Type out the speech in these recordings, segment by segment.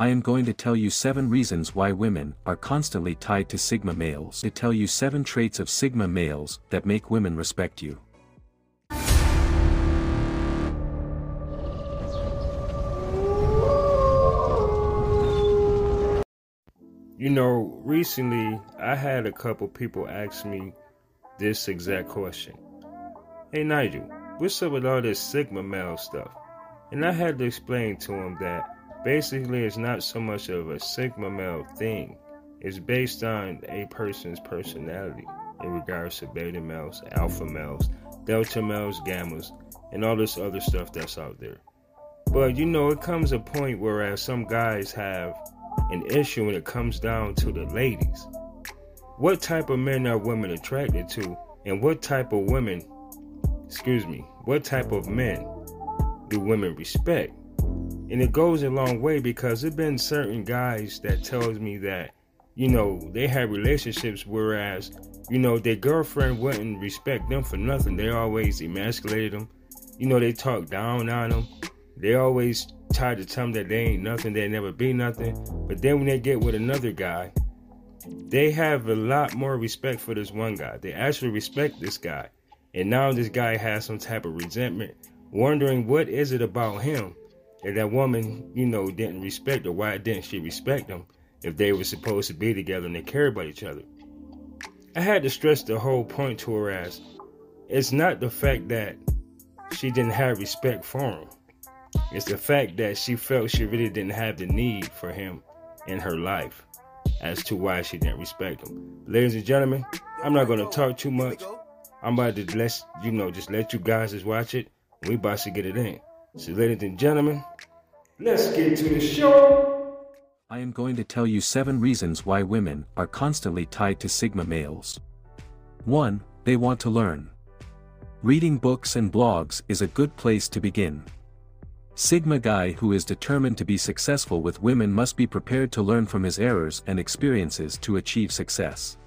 I am going to tell you 7 reasons why women are constantly tied to Sigma males. To tell you 7 traits of Sigma males that make women respect you. You know, recently I had a couple people ask me this exact question. Hey Nigel, what's up with all this Sigma male stuff? And I had to explain to them that basically it's not so much of a Sigma male thing. It's based on a person's personality in regards to beta males, alpha males, delta males, gammas, and all this other stuff that's out there. But you know, it comes a point whereas some guys have an issue when it comes down to the ladies. What type of men are women attracted to, and what type of women, excuse me, what type of men do women respect? And it goes a long way because there been certain guys that tells me that, you know, they have relationships whereas, you know, their girlfriend wouldn't respect them for nothing. They always emasculated them. You know, they talk down on them. They always try to tell them that they ain't nothing, they never be nothing. But then when they get with another guy, they have a lot more respect for this one guy. They actually respect this guy. And now this guy has some type of resentment, wondering what is it about him that that woman, you know, didn't respect or why didn't she respect him if they were supposed to be together and they care about each other. I had to stress the whole point to her as it's not the fact that she didn't have respect for him. It's the fact that she felt she really didn't have the need for him in her life as to why she didn't respect him. Ladies and gentlemen, I'm not gonna talk too much. I'm about to let you know, just let you guys just watch it. We about to get it in. So, ladies and gentlemen, let's get to the show. I am going to tell you 7 reasons why women are constantly tied to Sigma males. 1. They want to learn. Reading books and blogs is a good place to begin. Sigma guy who is determined to be successful with women must be prepared to learn from his errors and experiences to achieve success.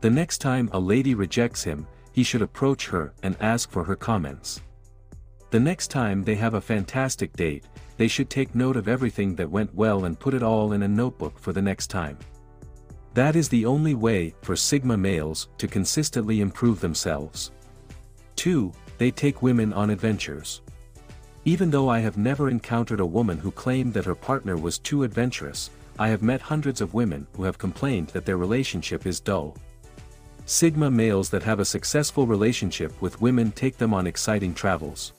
The next time a lady rejects him, he should approach her and ask for her comments. The next time they have a fantastic date, they should take note of everything that went well and put it all in a notebook for the next time. That is the only way for Sigma males to consistently improve themselves. 2. They take women on adventures. Even though I have never encountered a woman who claimed that her partner was too adventurous, I have met hundreds of women who have complained that their relationship is dull. Sigma males that have a successful relationship with women take them on exciting travels.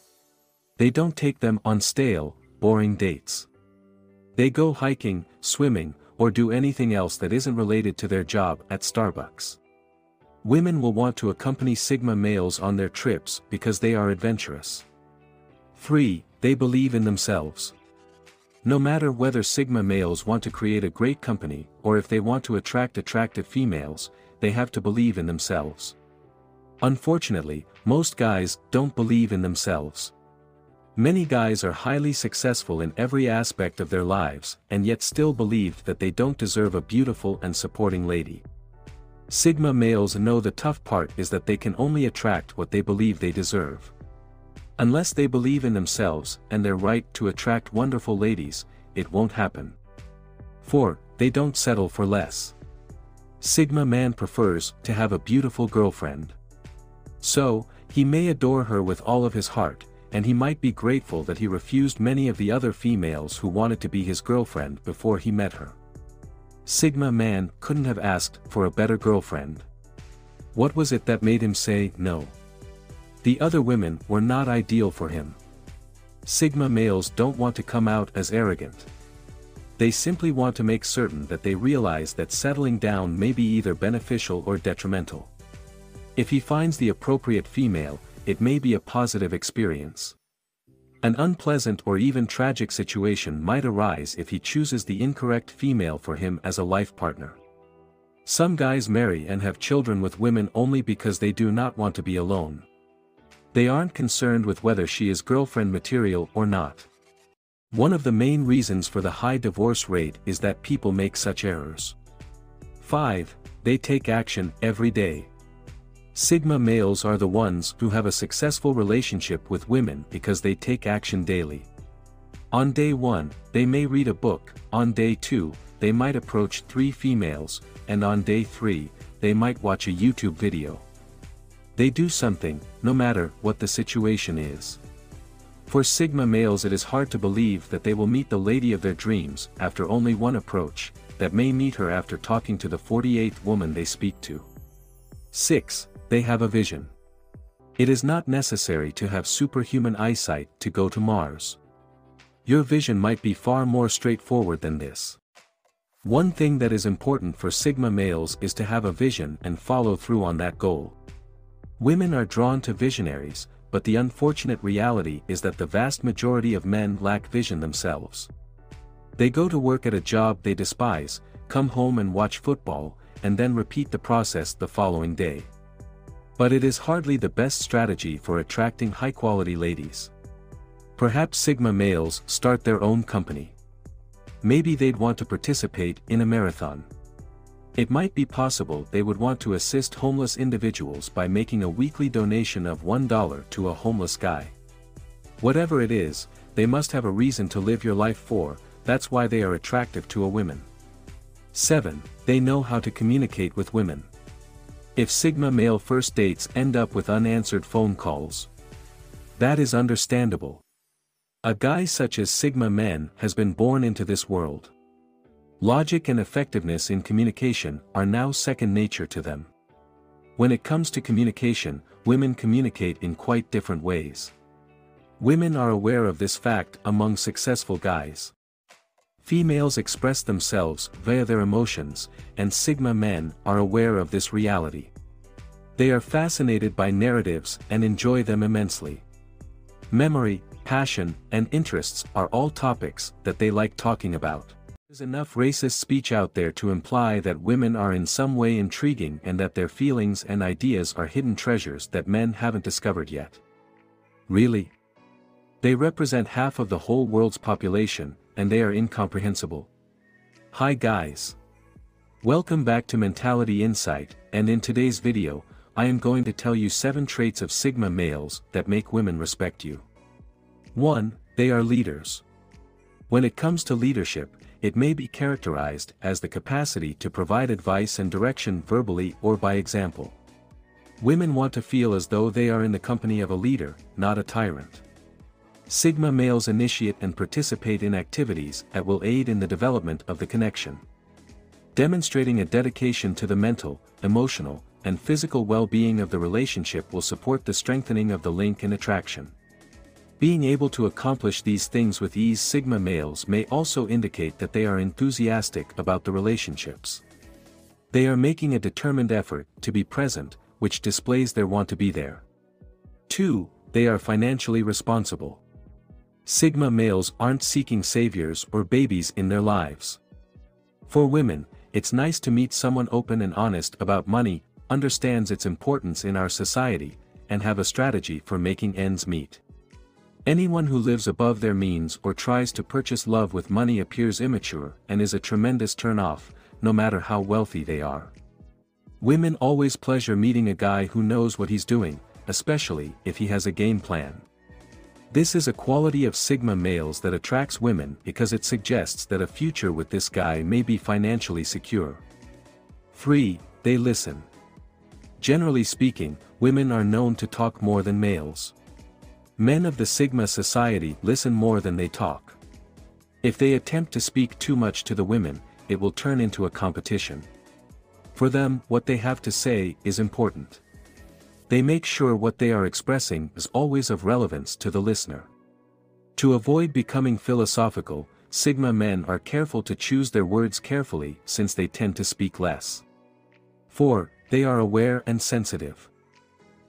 They don't take them on stale, boring dates. They go hiking, swimming, or do anything else that isn't related to their job at Starbucks. Women will want to accompany Sigma males on their trips because they are adventurous. 3. They believe in themselves. No matter whether Sigma males want to create a great company or if they want to attract attractive females, they have to believe in themselves. Unfortunately, most guys don't believe in themselves. Many guys are highly successful in every aspect of their lives and yet still believe that they don't deserve a beautiful and supporting lady. Sigma males know the tough part is that they can only attract what they believe they deserve. Unless they believe in themselves and their right to attract wonderful ladies, it won't happen. 4. They don't settle for less. Sigma man prefers to have a beautiful girlfriend. So, he may adore her with all of his heart, and he might be grateful that he refused many of the other females who wanted to be his girlfriend before he met her. Sigma man couldn't have asked for a better girlfriend. What was it that made him say no? The other women were not ideal for him. Sigma males don't want to come out as arrogant. They simply want to make certain that they realize that settling down may be either beneficial or detrimental. If he finds the appropriate female, it may be a positive experience. An unpleasant or even tragic situation might arise if he chooses the incorrect female for him as a life partner. Some guys marry and have children with women only because they do not want to be alone. They aren't concerned with whether she is girlfriend material or not. One of the main reasons for the high divorce rate is that people make such errors. 5. They take action every day. Sigma males are the ones who have a successful relationship with women because they take action daily. On day 1, they may read a book, on day 2, they might approach 3 females, and on day 3, they might watch a YouTube video. They do something, no matter what the situation is. For Sigma males it is hard to believe that they will meet the lady of their dreams after only one approach, that may meet her after talking to the 48th woman they speak to. 6. They have a vision. It is not necessary to have superhuman eyesight to go to Mars. Your vision might be far more straightforward than this. One thing that is important for Sigma males is to have a vision and follow through on that goal. Women are drawn to visionaries, but the unfortunate reality is that the vast majority of men lack vision themselves. They go to work at a job they despise, come home and watch football, and then repeat the process the following day. But it is hardly the best strategy for attracting high-quality ladies. Perhaps Sigma males start their own company. Maybe they'd want to participate in a marathon. It might be possible they would want to assist homeless individuals by making a weekly donation of $1 to a homeless guy. Whatever it is, they must have a reason to live your life for, that's why they are attractive to a woman. 7. They know how to communicate with women. If Sigma male first dates end up with unanswered phone calls, that is understandable. A guy such as Sigma men has been born into this world. Logic and effectiveness in communication are now second nature to them. When it comes to communication, women communicate in quite different ways. Women are aware of this fact among successful guys. Females express themselves via their emotions, and Sigma men are aware of this reality. They are fascinated by narratives and enjoy them immensely. Memory, passion, and interests are all topics that they like talking about. There's enough racist speech out there to imply that women are in some way intriguing and that their feelings and ideas are hidden treasures that men haven't discovered yet. Really? They represent half of the whole world's population, and they are incomprehensible. Hi guys. Welcome back to Mentality Insight, and in today's video, I am going to tell you 7 traits of Sigma males that make women respect you. 1. They are leaders. When it comes to leadership, it may be characterized as the capacity to provide advice and direction verbally or by example. Women want to feel as though they are in the company of a leader, not a tyrant. Sigma males initiate and participate in activities that will aid in the development of the connection. Demonstrating a dedication to the mental, emotional, and physical well-being of the relationship will support the strengthening of the link and attraction. Being able to accomplish these things with ease Sigma males may also indicate that they are enthusiastic about the relationships. They are making a determined effort to be present, which displays their want to be there. 2. They are financially responsible. Sigma males aren't seeking saviors or babies in their lives. For women, it's nice to meet someone open and honest about money, understands its importance in our society, and have a strategy for making ends meet. Anyone who lives above their means or tries to purchase love with money appears immature and is a tremendous turn-off, no matter how wealthy they are. Women always pleasure meeting a guy who knows what he's doing, especially if he has a game plan. This is a quality of Sigma males that attracts women because it suggests that a future with this guy may be financially secure. 3. They listen. Generally speaking, women are known to talk more than males. Men of the Sigma society listen more than they talk. If they attempt to speak too much to the women, it will turn into a competition. For them, what they have to say is important. They make sure what they are expressing is always of relevance to the listener. To avoid becoming philosophical, Sigma men are careful to choose their words carefully since they tend to speak less. 4. They are aware and sensitive.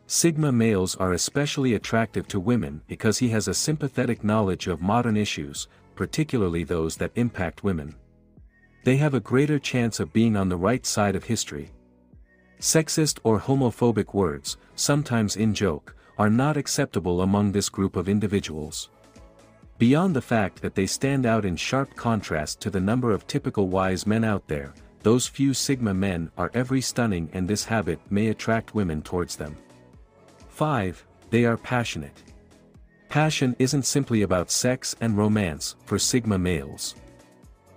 Sigma males are especially attractive to women because he has a sympathetic knowledge of modern issues, particularly those that impact women. They have a greater chance of being on the right side of history. Sexist or homophobic words, sometimes in joke, are not acceptable among this group of individuals. Beyond the fact that they stand out in sharp contrast to the number of typical wise men out there, those few Sigma men are every stunning and this habit may attract women towards them. 5. They are passionate. Passion isn't simply about sex and romance for Sigma males.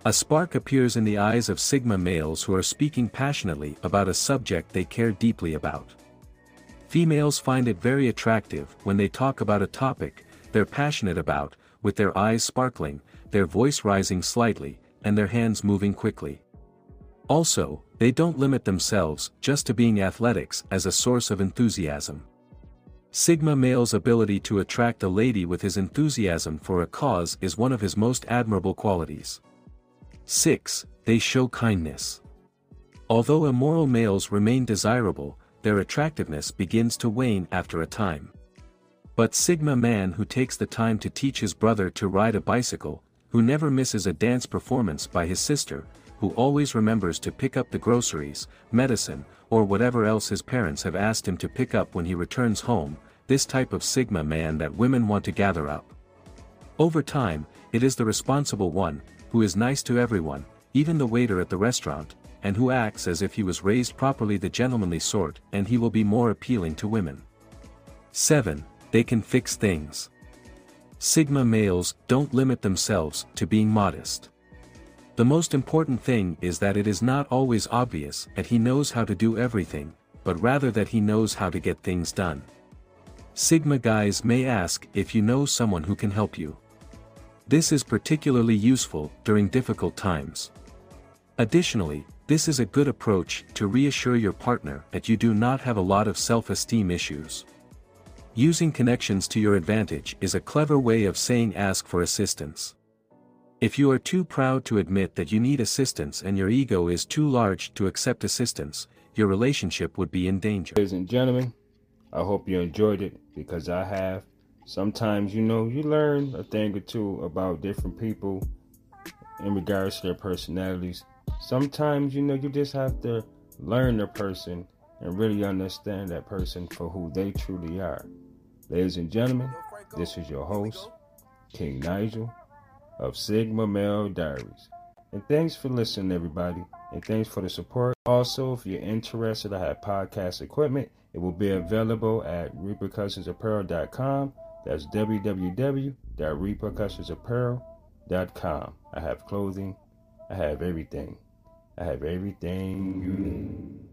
A spark appears in the eyes of Sigma males who are speaking passionately about a subject they care deeply about. Females find it very attractive when they talk about a topic they're passionate about, with their eyes sparkling, their voice rising slightly, and their hands moving quickly. Also, they don't limit themselves just to being athletics as a source of enthusiasm. Sigma male's ability to attract a lady with his enthusiasm for a cause is one of his most admirable qualities. 6. They show kindness. Although immoral males remain desirable, their attractiveness begins to wane after a time. But Sigma man who takes the time to teach his brother to ride a bicycle, who never misses a dance performance by his sister, who always remembers to pick up the groceries, medicine, or whatever else his parents have asked him to pick up when he returns home, this type of Sigma man that women want to gather up. Over time, it is the responsible one, who is nice to everyone, even the waiter at the restaurant, and who acts as if he was raised properly the gentlemanly sort and he will be more appealing to women. 7. They can fix things. Sigma males don't limit themselves to being modest. The most important thing is that it is not always obvious that he knows how to do everything, but rather that he knows how to get things done. Sigma guys may ask if you know someone who can help you. This is particularly useful during difficult times. Additionally, this is a good approach to reassure your partner that you do not have a lot of self-esteem issues. Using connections to your advantage is a clever way of saying ask for assistance. If you are too proud to admit that you need assistance and your ego is too large to accept assistance, your relationship would be in danger. Ladies and gentlemen, I hope you enjoyed it because I have. Sometimes, you know, you learn a thing or two about different people in regards to their personalities. Sometimes, you know, you just have to learn the person and really understand that person for who they truly are. Ladies and gentlemen, this is your host, King Nigel of Sigma Male Diaries. And thanks for listening, everybody. And thanks for the support. Also, if you're interested, I have podcast equipment. It will be available at repercussionsapparel.com. That's www.repercussionsapparel.com. I have clothing. I have everything. I have everything you need.